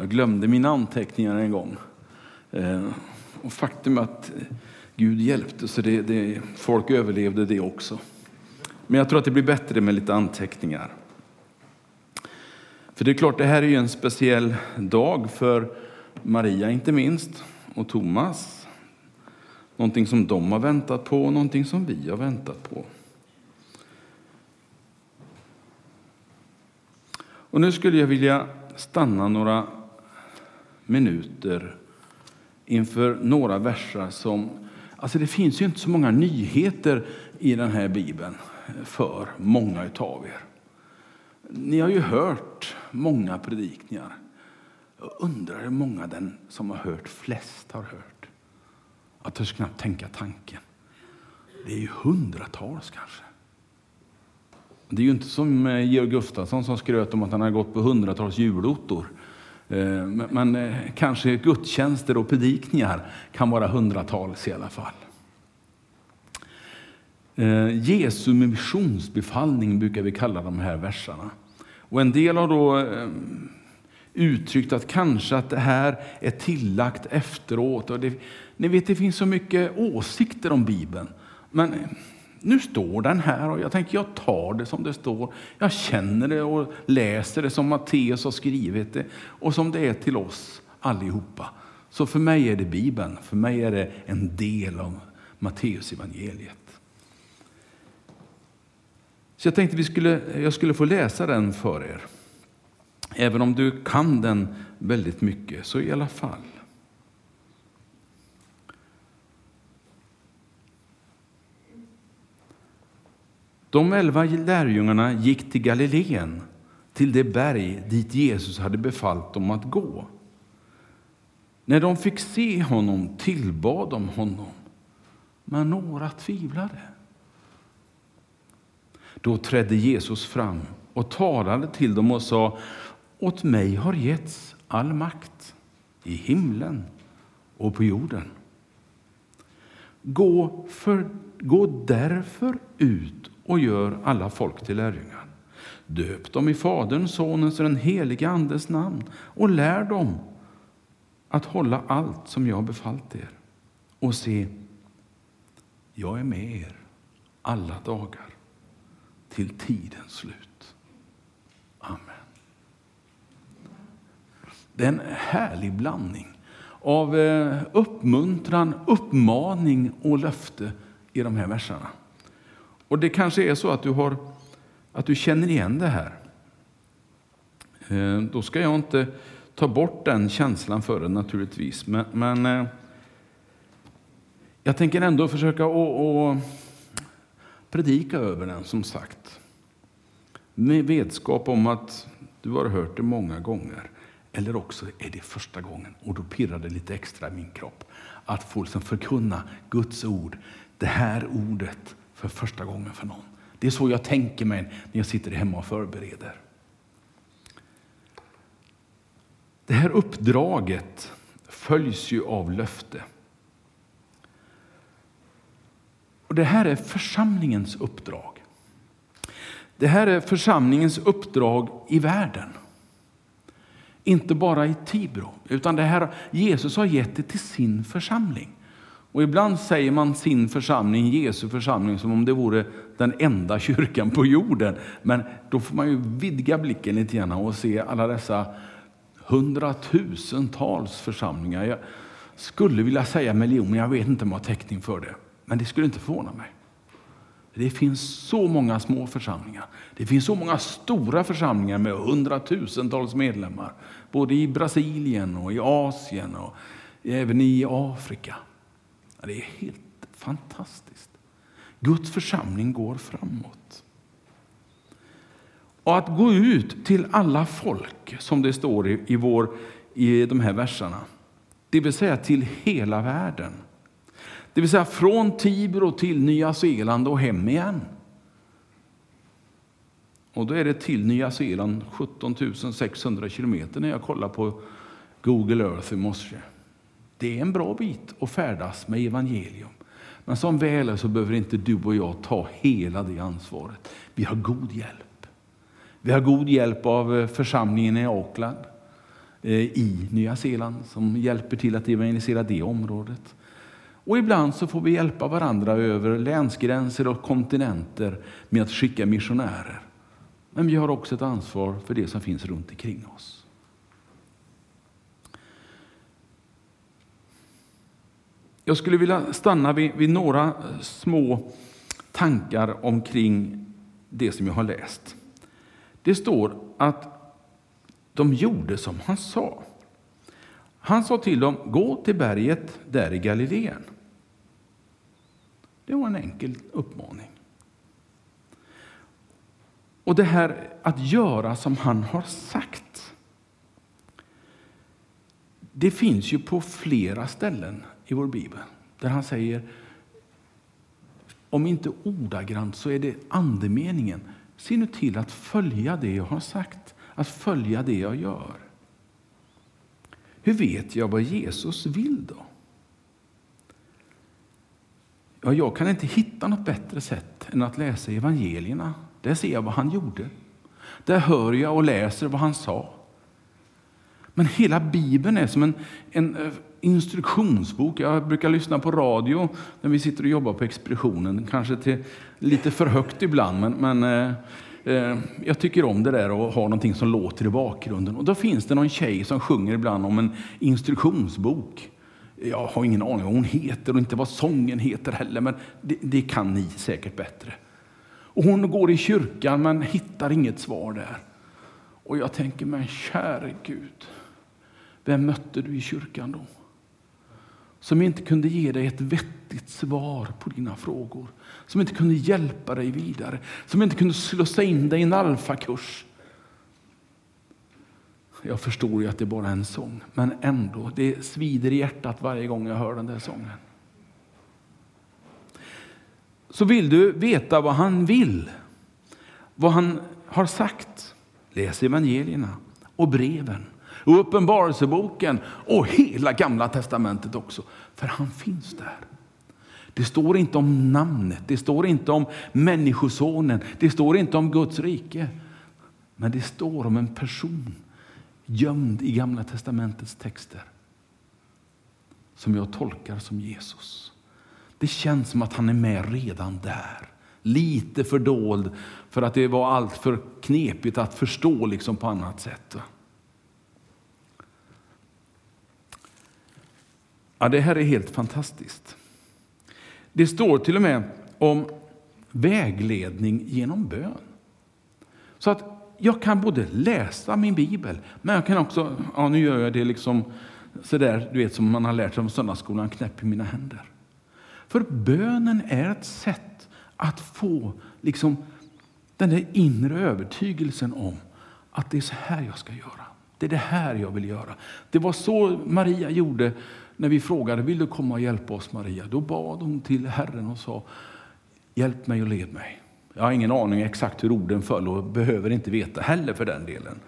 Jag glömde mina anteckningar en gång. Eh, och faktum är att eh, Gud hjälpte så det, det, folk överlevde det också. Men jag tror att det blir bättre med lite anteckningar. För det är klart, det här är ju en speciell dag för Maria inte minst och Thomas. Någonting som de har väntat på och någonting som vi har väntat på. Och nu skulle jag vilja stanna några minuter inför några verser som... Alltså det finns ju inte så många nyheter i den här bibeln för många av er. Ni har ju hört många predikningar. Jag undrar hur många den som har hört flest har hört. Jag törs knappt tänka tanken. Det är ju hundratals kanske. Det är ju inte som eh, Georg Gustafsson som skröt om att han har gått på hundratals julottor. Eh, men eh, kanske gudstjänster och predikningar kan vara hundratals i alla fall. Eh, Jesu missionsbefallning brukar vi kalla de här verserna. Och en del har då uttryckt att kanske att det här är tillagt efteråt. Och det, ni vet, det finns så mycket åsikter om Bibeln. Men nu står den här och jag tänker jag tar det som det står. Jag känner det och läser det som Matteus har skrivit det och som det är till oss allihopa. Så för mig är det Bibeln, för mig är det en del av Matteus evangeliet. Så jag tänkte vi skulle, jag skulle få läsa den för er. Även om du kan den väldigt mycket, så i alla fall. De elva lärjungarna gick till Galileen, till det berg dit Jesus hade befallt dem att gå. När de fick se honom tillbad de honom, men några tvivlade. Då trädde Jesus fram och talade till dem och sa åt mig har getts all makt i himlen och på jorden. Gå, för, gå därför ut och gör alla folk till lärjungar. Döp dem i Faderns, Sonens och den helige Andes namn och lär dem att hålla allt som jag har befallt er. Och se, jag är med er alla dagar till tidens slut. Amen. Det är en härlig blandning av eh, uppmuntran, uppmaning och löfte i de här verserna. Och det kanske är så att du, har, att du känner igen det här. Eh, då ska jag inte ta bort den känslan för dig naturligtvis. Men, men eh, jag tänker ändå försöka att predika över den som sagt. Med vetskap om att du har hört det många gånger. Eller också är det första gången och då pirrar det lite extra i min kropp. Att få liksom förkunna Guds ord, det här ordet för första gången för någon. Det är så jag tänker mig när jag sitter hemma och förbereder. Det här uppdraget följs ju av löfte. Och Det här är församlingens uppdrag. Det här är församlingens uppdrag i världen. Inte bara i Tibro, utan det här, Jesus har gett det till sin församling. Och ibland säger man sin församling, Jesu församling, som om det vore den enda kyrkan på jorden. Men då får man ju vidga blicken lite grann och se alla dessa hundratusentals församlingar. Jag skulle vilja säga miljoner, jag vet inte om jag har täckning för det. Men det skulle inte förvåna mig. Det finns så många små församlingar. Det finns så många stora församlingar med hundratusentals medlemmar. Både i Brasilien och i Asien och även i Afrika. Det är helt fantastiskt. Guds församling går framåt. Och att gå ut till alla folk, som det står i, i, vår, i de här verserna, det vill säga till hela världen. Det vill säga från Tibro till Nya Zeeland och hem igen. Och då är det till Nya Zeeland 17 600 kilometer när jag kollar på Google Earth i morse. Det är en bra bit att färdas med evangelium. Men som väl är så behöver inte du och jag ta hela det ansvaret. Vi har god hjälp. Vi har god hjälp av eh, församlingen i Auckland. Eh, i Nya Zeeland som hjälper till att evangelisera det området. Och ibland så får vi hjälpa varandra över länsgränser och kontinenter med att skicka missionärer. Men vi har också ett ansvar för det som finns runt omkring oss. Jag skulle vilja stanna vid, vid några eh, små tankar omkring det som jag har läst. Det står att de gjorde som han sa. Han sa till dem, gå till berget där i Galileen. Det var en enkel uppmaning. Och det här att göra som han har sagt. Det finns ju på flera ställen i vår bibel där han säger, om inte ordagrant så är det andemeningen. Se nu till att följa det jag har sagt, att följa det jag gör. Hur vet jag vad Jesus vill då? Ja, jag kan inte hitta något bättre sätt än att läsa evangelierna. Där ser jag vad han gjorde. Där hör jag och läser vad han sa. Men hela Bibeln är som en, en eh, instruktionsbok. Jag brukar lyssna på radio när vi sitter och jobbar på expeditionen. Kanske till lite för högt ibland, men, men eh, eh, jag tycker om det där och har någonting som låter i bakgrunden. Och då finns det någon tjej som sjunger ibland om en instruktionsbok. Jag har ingen aning vad hon heter och inte vad sången heter heller, men det, det kan ni säkert bättre. Och hon går i kyrkan men hittar inget svar där. Och jag tänker, men käre Gud, vem mötte du i kyrkan då? Som inte kunde ge dig ett vettigt svar på dina frågor. Som inte kunde hjälpa dig vidare. Som inte kunde slussa in dig i en alfakurs. Jag förstår ju att det är bara en sång, men ändå, det svider i hjärtat varje gång jag hör den där sången. Så vill du veta vad han vill, vad han har sagt, läs evangelierna och breven och Uppenbarelseboken och hela Gamla testamentet också. För han finns där. Det står inte om namnet, det står inte om Människosonen, det står inte om Guds rike. Men det står om en person gömd i Gamla testamentets texter som jag tolkar som Jesus. Det känns som att han är med redan där. Lite fördold för att det var allt för knepigt att förstå liksom på annat sätt. Ja, det här är helt fantastiskt. Det står till och med om vägledning genom bön. Så att jag kan både läsa min bibel, men jag kan också, ja nu gör jag det liksom sådär, du vet som man har lärt sig om söndagsskolan, knäpp i mina händer. För bönen är ett sätt att få liksom den där inre övertygelsen om att det är så här jag ska göra. Det är det här jag vill göra. Det var så Maria gjorde när vi frågade vill du komma och hjälpa oss Maria. Då bad hon till Herren och sa hjälp mig och led mig. Jag har ingen aning exakt hur orden föll och behöver inte veta heller för den delen.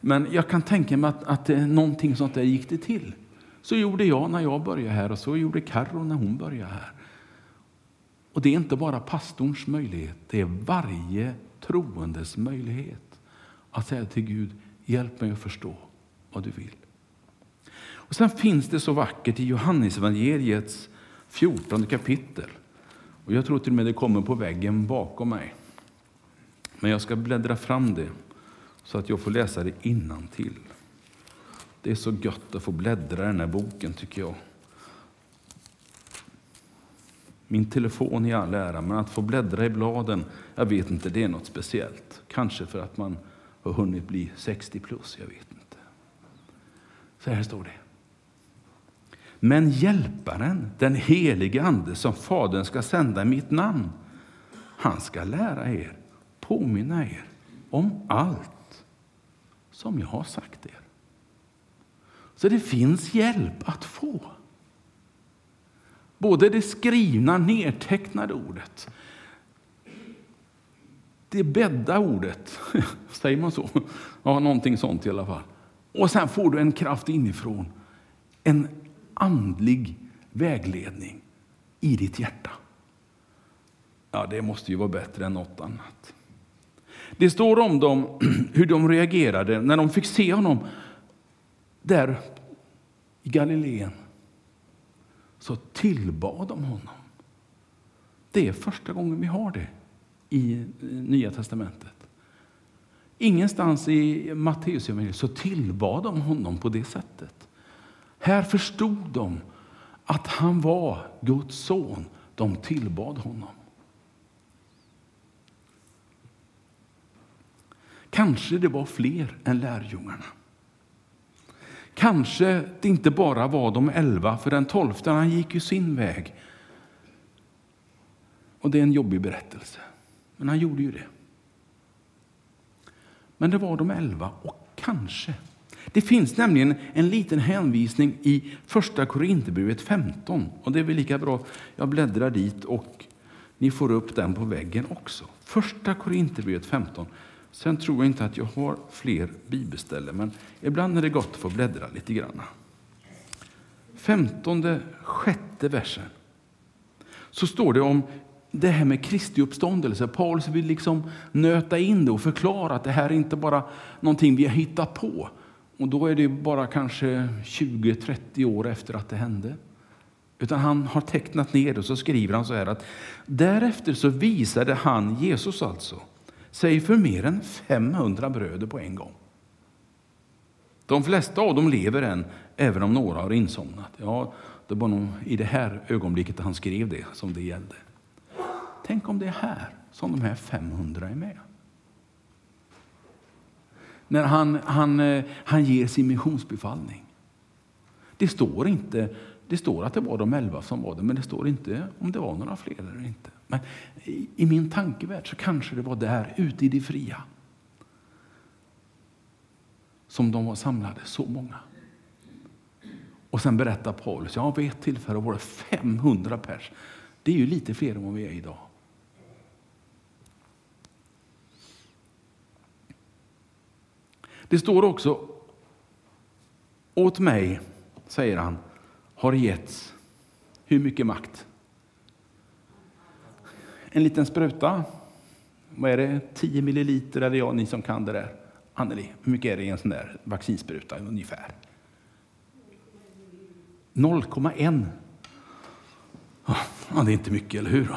Men jag kan tänka mig att, att någonting sånt där gick det till. Så gjorde jag när jag började här och så gjorde Carro när hon började här. Och det är inte bara pastorns möjlighet, det är varje troendes möjlighet att säga till Gud, hjälp mig att förstå vad du vill. Och Sen finns det så vackert i Johannesevangeliets 14 kapitel. Och Jag tror till och med det kommer på väggen bakom mig. Men jag ska bläddra fram det så att jag får läsa det innan till. Det är så gött att få bläddra i den här boken tycker jag. Min telefon i all ära, men att få bläddra i bladen, jag vet inte, det är något speciellt. Kanske för att man har hunnit bli 60 plus, jag vet inte. Så här står det. Men hjälparen, den helige Ande som Fadern ska sända i mitt namn, han ska lära er, påminna er om allt som jag har sagt er. Så det finns hjälp att få. Både det skrivna, nedtecknade ordet, det bädda ordet, säger man så? Ja, någonting sånt i alla fall. Och sen får du en kraft inifrån, en andlig vägledning i ditt hjärta. Ja, det måste ju vara bättre än något annat. Det står om dem hur de reagerade när de fick se honom där i Galileen så tillbad de honom. Det är första gången vi har det i eh, Nya testamentet. Ingenstans i Matteusevangeliet så tillbad de honom på det sättet. Här förstod de att han var Guds son. De tillbad honom. Kanske det var fler än lärjungarna. Kanske det inte bara var de elva, för den tolfte han gick ju sin väg. Och det är en jobbig berättelse, men han gjorde ju det. Men det var de elva och kanske. Det finns nämligen en liten hänvisning i första Korinthierbrevet 15. Och det är väl lika bra jag bläddrar dit och ni får upp den på väggen också. Första Korinthierbrevet 15. Sen tror jag inte att jag har fler bibelställen, men ibland är det gott att få bläddra lite grann. Femtonde, sjätte versen. Så står det om det här med Kristi uppståndelse. Paulus vill liksom nöta in det och förklara att det här är inte bara någonting vi har hittat på. Och då är det bara kanske 20-30 år efter att det hände. Utan han har tecknat ner det och så skriver han så här att därefter så visade han, Jesus alltså, sig för mer än 500 bröder på en gång. De flesta av dem lever än, även om några har insomnat. Ja, det var nog i det här ögonblicket han skrev det som det gällde. Tänk om det är här som de här 500 är med. När han, han, eh, han ger sin missionsbefallning. Det står inte det står att det var de elva som var det, men det står inte om det var några fler eller inte. Men i min tankevärld så kanske det var där, ute i det fria, som de var samlade, så många. Och sen berättar Paulus, ja vid ett tillfälle var det 500 pers. Det är ju lite fler än vad vi är idag. Det står också, åt mig, säger han, har getts hur mycket makt? En liten spruta, vad är det, 10 milliliter eller ja, ni som kan det där. Anneli, hur mycket är det i en sån där vaccinspruta ungefär? 0,1. Ja, det är inte mycket, eller hur?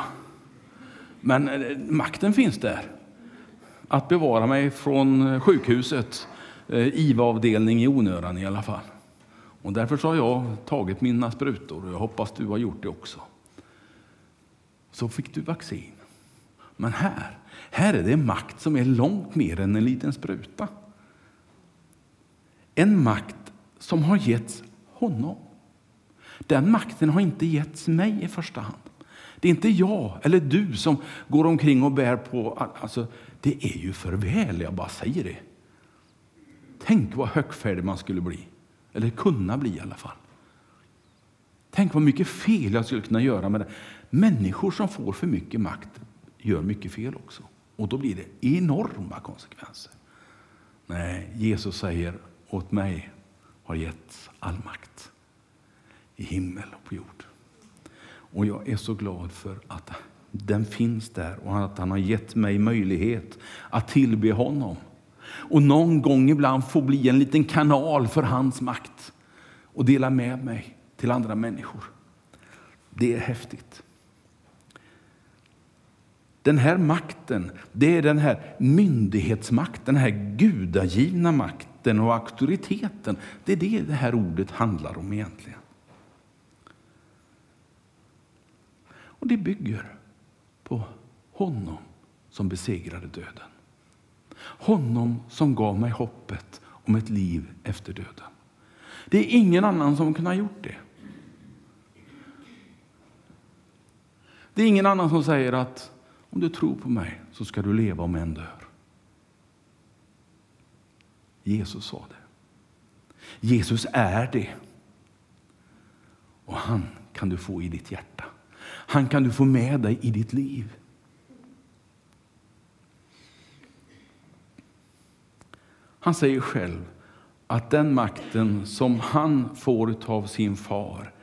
Men eh, makten finns där. Att bevara mig från sjukhuset, Eh, IVA-avdelning i onödan i alla fall. Och därför har jag tagit mina sprutor och jag hoppas du har gjort det också. Så fick du vaccin. Men här, här är det makt som är långt mer än en liten spruta. En makt som har getts honom. Den makten har inte getts mig i första hand. Det är inte jag eller du som går omkring och bär på... Alltså, det är ju för väl, jag bara säger det. Tänk vad högfärdig man skulle bli. Eller kunna bli i alla fall. Tänk vad mycket fel jag skulle kunna göra med det. Människor som får för mycket makt gör mycket fel också. Och då blir det enorma konsekvenser. Nej, Jesus säger åt mig har getts all makt i himmel och på jord. Och jag är så glad för att den finns där och att han har gett mig möjlighet att tillbe honom och någon gång ibland få bli en liten kanal för hans makt och dela med mig till andra människor. Det är häftigt. Den här makten, det är den här myndighetsmakten, den här gudagivna makten och auktoriteten. Det är det det här ordet handlar om egentligen. Och det bygger på honom som besegrade döden. Honom som gav mig hoppet om ett liv efter döden. Det är ingen annan som kunde ha gjort det. Det är ingen annan som säger att om du tror på mig så ska du leva om en dör. Jesus sa det. Jesus är det. Och han kan du få i ditt hjärta. Han kan du få med dig i ditt liv. Han säger själv att den makten som han får av sin far,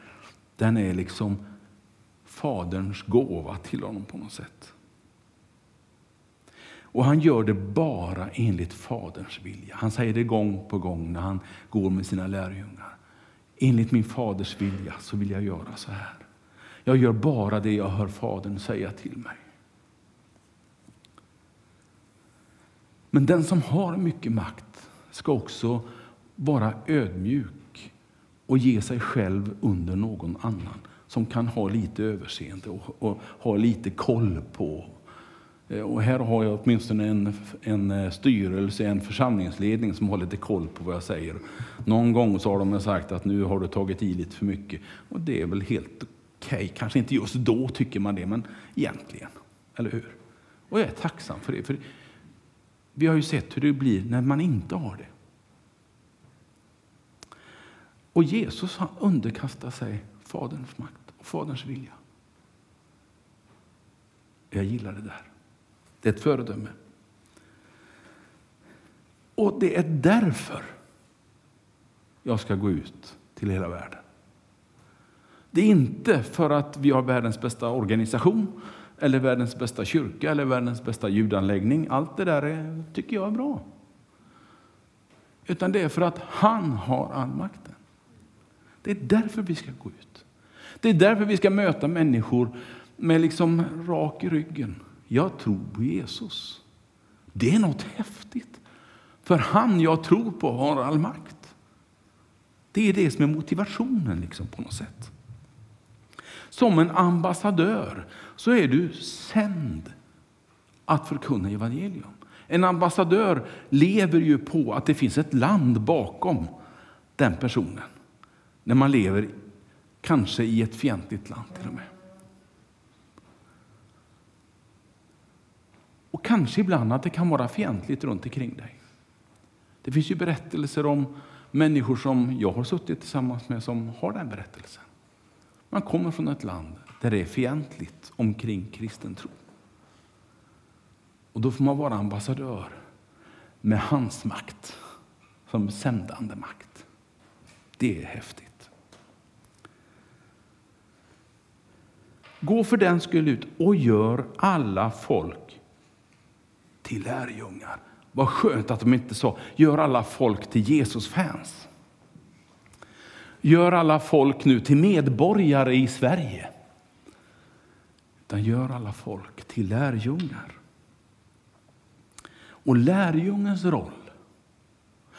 den är liksom faderns gåva till honom på något sätt. Och han gör det bara enligt Faderns vilja. Han säger det gång på gång när han går med sina lärjungar. Enligt min faders vilja så vill jag göra så här. Jag gör bara det jag hör Fadern säga till mig. Men den som har mycket makt ska också vara ödmjuk och ge sig själv under någon annan som kan ha lite överseende och, och ha lite koll på. Eh, och här har jag åtminstone en, en eh, styrelse, en församlingsledning som har lite koll på vad jag säger. Någon gång så har de sagt att nu har du tagit i lite för mycket. Och det är väl helt okej. Okay. Kanske inte just då tycker man det, men egentligen. Eller hur? Och jag är tacksam för det. För vi har ju sett hur det blir när man inte har det. Och Jesus han underkastar sig Faderns makt och Faderns vilja. Jag gillar det där. Det är ett föredöme. Och det är därför jag ska gå ut till hela världen. Det är inte för att vi har världens bästa organisation eller världens bästa kyrka eller världens bästa ljudanläggning. Allt det där är, tycker jag är bra. Utan det är för att han har all makten. Det är därför vi ska gå ut. Det är därför vi ska möta människor med liksom rak i ryggen. Jag tror på Jesus. Det är något häftigt. För han jag tror på har all makt. Det är det som är motivationen liksom på något sätt. Som en ambassadör så är du sänd att förkunna evangelium. En ambassadör lever ju på att det finns ett land bakom den personen. När man lever kanske i ett fientligt land till och med. Och kanske ibland att det kan vara fientligt runt omkring dig. Det finns ju berättelser om människor som jag har suttit tillsammans med som har den berättelsen. Man kommer från ett land där det är fientligt omkring kristen tro. Och då får man vara ambassadör med hans makt som sändande makt. Det är häftigt. Gå för den skull ut och gör alla folk till lärjungar. Vad skönt att de inte sa gör alla folk till Jesus-fans. Gör alla folk nu till medborgare i Sverige. Utan gör alla folk till lärjungar. Och lärjungens roll,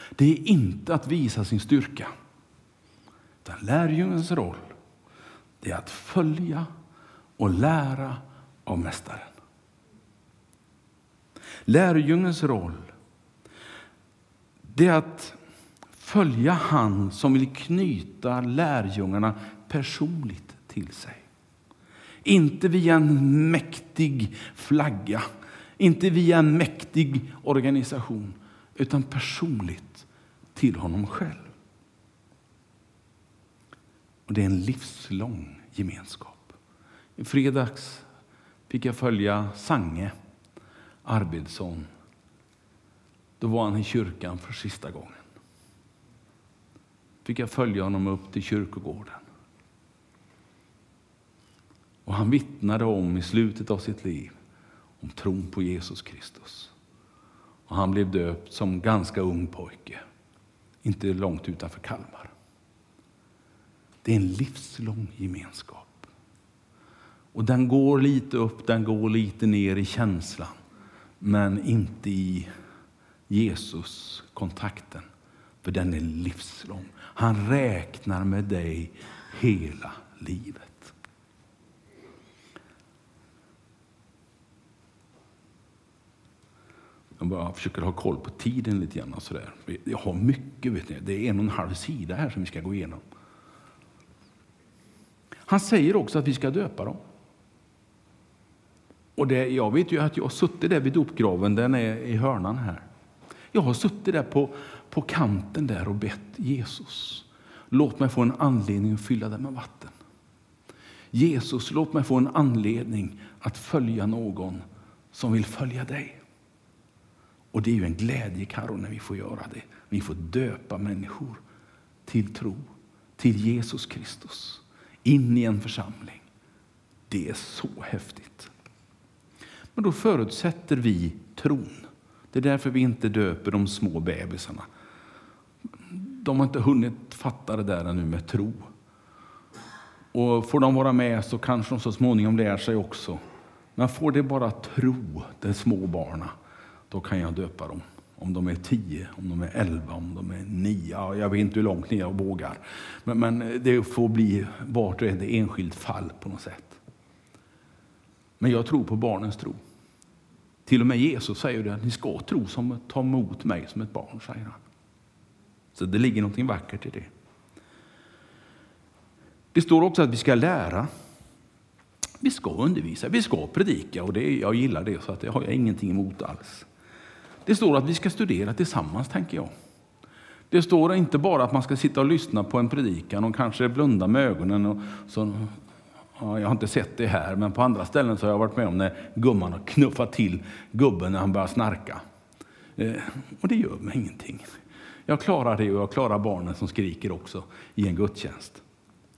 det är inte att visa sin styrka. Utan lärjungens roll, det är att följa och lära av Mästaren. Lärjungens roll, det är att följa han som vill knyta lärjungarna personligt till sig. Inte via en mäktig flagga, inte via en mäktig organisation, utan personligt till honom själv. Och Det är en livslång gemenskap. I fredags fick jag följa Sange Arvidsson. Då var han i kyrkan för sista gången fick jag följa honom upp till kyrkogården. Och han vittnade om i slutet av sitt liv om tron på Jesus Kristus. Och han blev döpt som ganska ung pojke, inte långt utanför Kalmar. Det är en livslång gemenskap. Och den går lite upp, den går lite ner i känslan, men inte i Jesus-kontakten, för den är livslång. Han räknar med dig hela livet. Jag bara försöker ha koll på tiden lite grann. Sådär. Jag har mycket, vet ni. det är en och en halv sida här som vi ska gå igenom. Han säger också att vi ska döpa dem. Och det, jag vet ju att jag har suttit där vid dopgraven, den är i hörnan här. Jag har suttit där på, på kanten där och bett Jesus. Låt mig få en anledning att fylla den med vatten. Jesus, låt mig få en anledning att följa någon som vill följa dig. Och det är ju en glädje, Karo, när vi får göra det. Vi får döpa människor till tro, till Jesus Kristus, in i en församling. Det är så häftigt. Men då förutsätter vi tron. Det är därför vi inte döper de små bebisarna. De har inte hunnit fatta det där ännu med tro. Och får de vara med så kanske de så småningom lär sig också. Men får de bara tro, de små barnen, då kan jag döpa dem. Om de är tio, om de är elva, om de är nio. Jag vet inte hur långt ner jag vågar. Men, men det får bli vart och ett enskilt fall på något sätt. Men jag tror på barnens tro. Till och med Jesus säger det, ni ska tro som ta emot mig som ett barn, säger han. Så det ligger något vackert i det. Det står också att vi ska lära. Vi ska undervisa, vi ska predika och det, jag gillar det så att det har jag ingenting emot alls. Det står att vi ska studera tillsammans, tänker jag. Det står inte bara att man ska sitta och lyssna på en predikan och kanske blunda med ögonen. Och så, ja, jag har inte sett det här, men på andra ställen så har jag varit med om när gumman har knuffat till gubben när han börjar snarka. Eh, och det gör mig ingenting. Jag klarar det och jag klarar barnen som skriker också i en gudstjänst.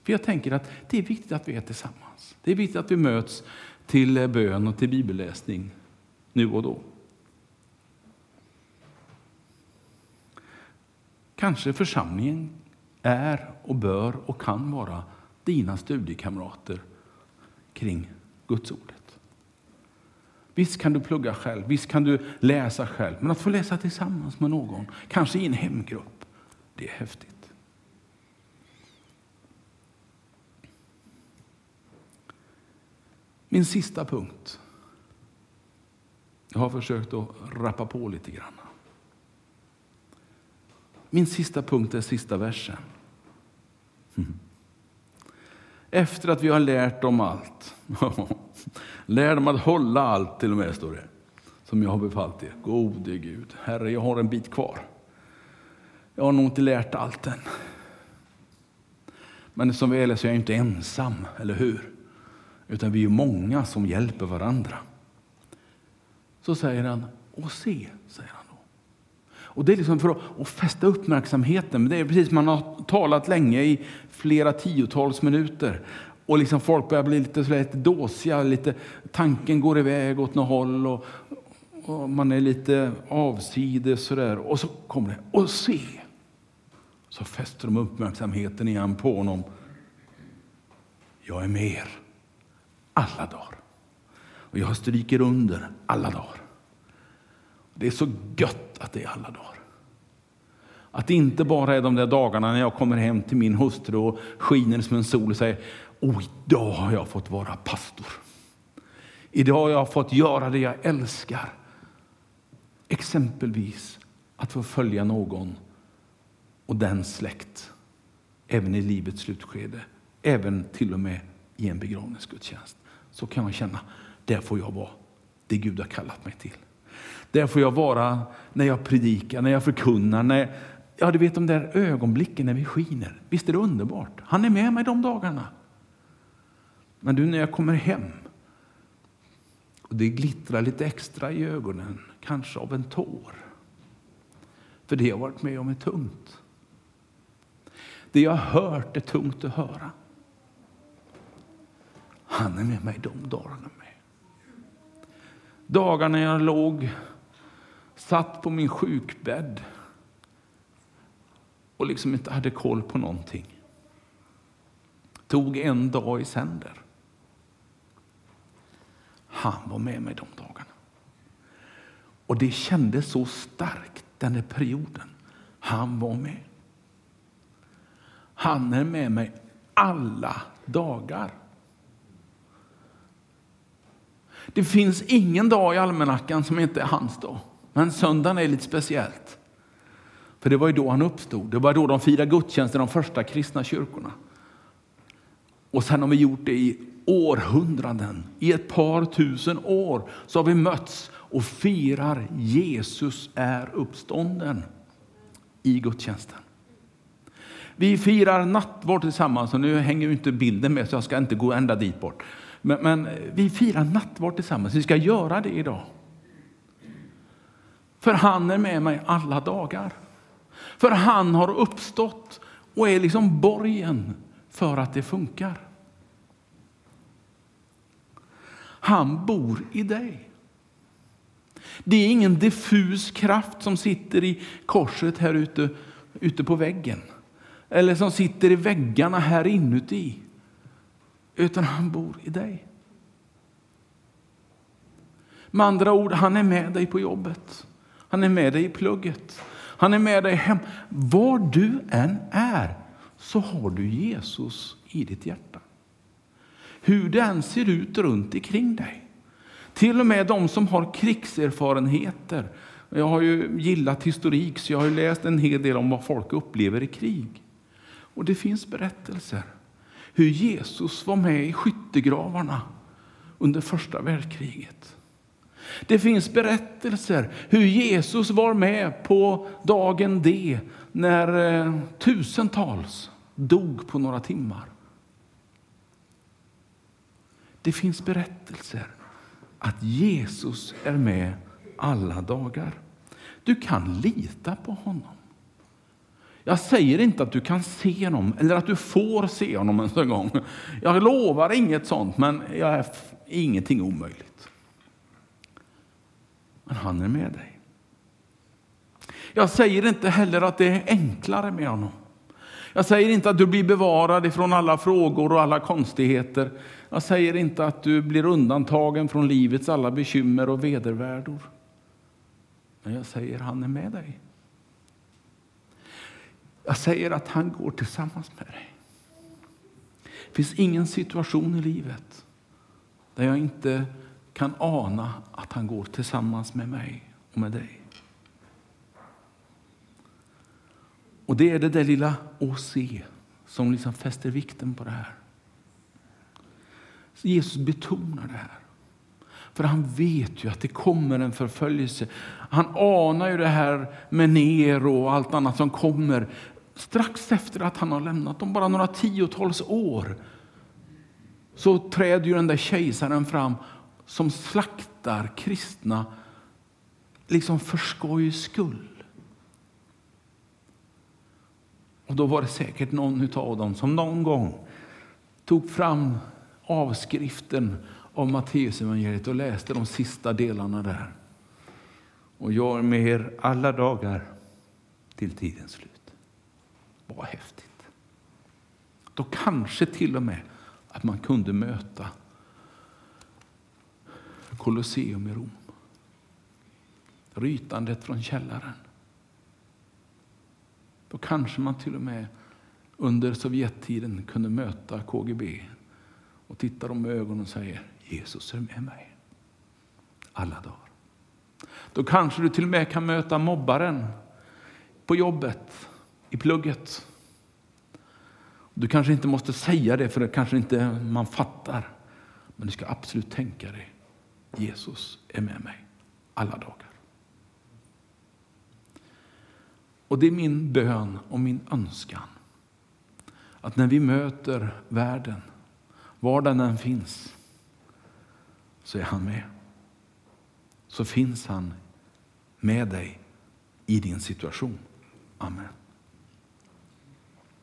För jag tänker att det är viktigt att vi är tillsammans. Det är viktigt att vi möts till bön och till bibelläsning nu och då. Kanske församlingen är och bör och kan vara dina studiekamrater kring Guds ordet. Visst kan du plugga själv, visst kan du läsa själv, men att få läsa tillsammans med någon, kanske i en hemgrupp, det är häftigt. Min sista punkt. Jag har försökt att rappa på lite grann. Min sista punkt är sista versen. Efter att vi har lärt dem allt. Lär dem att hålla allt till och med, står det. Som jag har befallt er. Gode Gud, Herre, jag har en bit kvar. Jag har nog inte lärt allt än. Men som väl är så är jag inte ensam, eller hur? Utan vi är många som hjälper varandra. Så säger han, och se, säger han. Och det är liksom för att, fästa uppmärksamheten. Det är precis som man har talat länge i flera tiotals minuter. Och liksom folk börjar bli lite, lite dåsiga, lite, tanken går iväg åt något håll. Och, och man är lite avsides sådär. Och så kommer det, och se! Så fäster de uppmärksamheten igen på honom. Jag är med er alla dagar. Och jag stryker under alla dagar. Det är så gött att det är alla dagar. Att det inte bara är de där dagarna när jag kommer hem till min hustru och skiner som en sol och säger och idag har jag fått vara pastor. Idag har jag fått göra det jag älskar. Exempelvis att få följa någon och den släkt även i livets slutskede, även till och med i en begravningsgudstjänst. Så kan jag känna, där får jag vara det Gud har kallat mig till. Där får jag vara när jag predikar, när jag förkunnar. När, ja, du vet de där ögonblicken när vi skiner. Visst är det underbart? Han är med mig de dagarna. Men du, när jag kommer hem och det glittrar lite extra i ögonen, kanske av en tår. För det jag varit med om är tungt. Det jag har hört är tungt att höra. Han är med mig de dagarna med. Dagar när jag låg satt på min sjukbädd och liksom inte hade koll på någonting. Tog en dag i sänder. Han var med mig de dagarna. Och det kändes så starkt den där perioden. Han var med. Han är med mig alla dagar. Det finns ingen dag i almanackan som inte är hans dag. Men söndagen är lite speciellt. För det var ju då han uppstod. Det var då de firade gudstjänst i de första kristna kyrkorna. Och sen har vi gjort det i århundraden. I ett par tusen år så har vi mötts och firar Jesus är uppstånden i gudstjänsten. Vi firar nattvard tillsammans. Och nu hänger ju inte bilden med så jag ska inte gå ända dit bort. Men, men vi firar nattvard tillsammans. Vi ska göra det idag. För han är med mig alla dagar. För han har uppstått och är liksom borgen för att det funkar. Han bor i dig. Det är ingen diffus kraft som sitter i korset här ute, ute på väggen. Eller som sitter i väggarna här inuti. Utan han bor i dig. Med andra ord, han är med dig på jobbet. Han är med dig i plugget. Han är med dig hem. Var du än är så har du Jesus i ditt hjärta. Hur det än ser ut runt omkring dig. Till och med de som har krigserfarenheter. Jag har ju gillat historik, så jag har läst en hel del om vad folk upplever i krig. Och det finns berättelser hur Jesus var med i skyttegravarna under första världskriget. Det finns berättelser hur Jesus var med på dagen D när eh, tusentals dog på några timmar. Det finns berättelser att Jesus är med alla dagar. Du kan lita på honom. Jag säger inte att du kan se honom eller att du får se honom en gång. Jag lovar inget sånt, men jag är ingenting omöjligt. Men han är med dig. Jag säger inte heller att det är enklare med honom. Jag säger inte att du blir bevarad ifrån alla frågor och alla konstigheter. Jag säger inte att du blir undantagen från livets alla bekymmer och vedervärdor. Men jag säger att han är med dig. Jag säger att han går tillsammans med dig. Det finns ingen situation i livet där jag inte kan ana att han går tillsammans med mig och med dig. Och det är det där lilla OC som liksom fäster vikten på det här. Jesus betonar det här. För han vet ju att det kommer en förföljelse. Han anar ju det här med Nero och allt annat som kommer strax efter att han har lämnat dem, bara några tiotals år, så träder ju den där kejsaren fram som slaktar kristna liksom för skojs skull. Och då var det säkert någon av dem som någon gång tog fram avskriften av Matteusevangeliet och läste de sista delarna där. Och jag är med er alla dagar till tidens slut. Vad häftigt. Då kanske till och med att man kunde möta Colosseum i Rom. Rytandet från källaren. Då kanske man till och med under Sovjettiden kunde möta KGB och tittar dem i ögonen och säger, Jesus är med mig alla dagar. Då kanske du till och med kan möta mobbaren på jobbet, i plugget. Du kanske inte måste säga det, för det kanske inte man fattar. Men du ska absolut tänka dig, Jesus är med mig alla dagar. Och det är min bön och min önskan att när vi möter världen, var den än finns, så är han med. Så finns han med dig i din situation. Amen.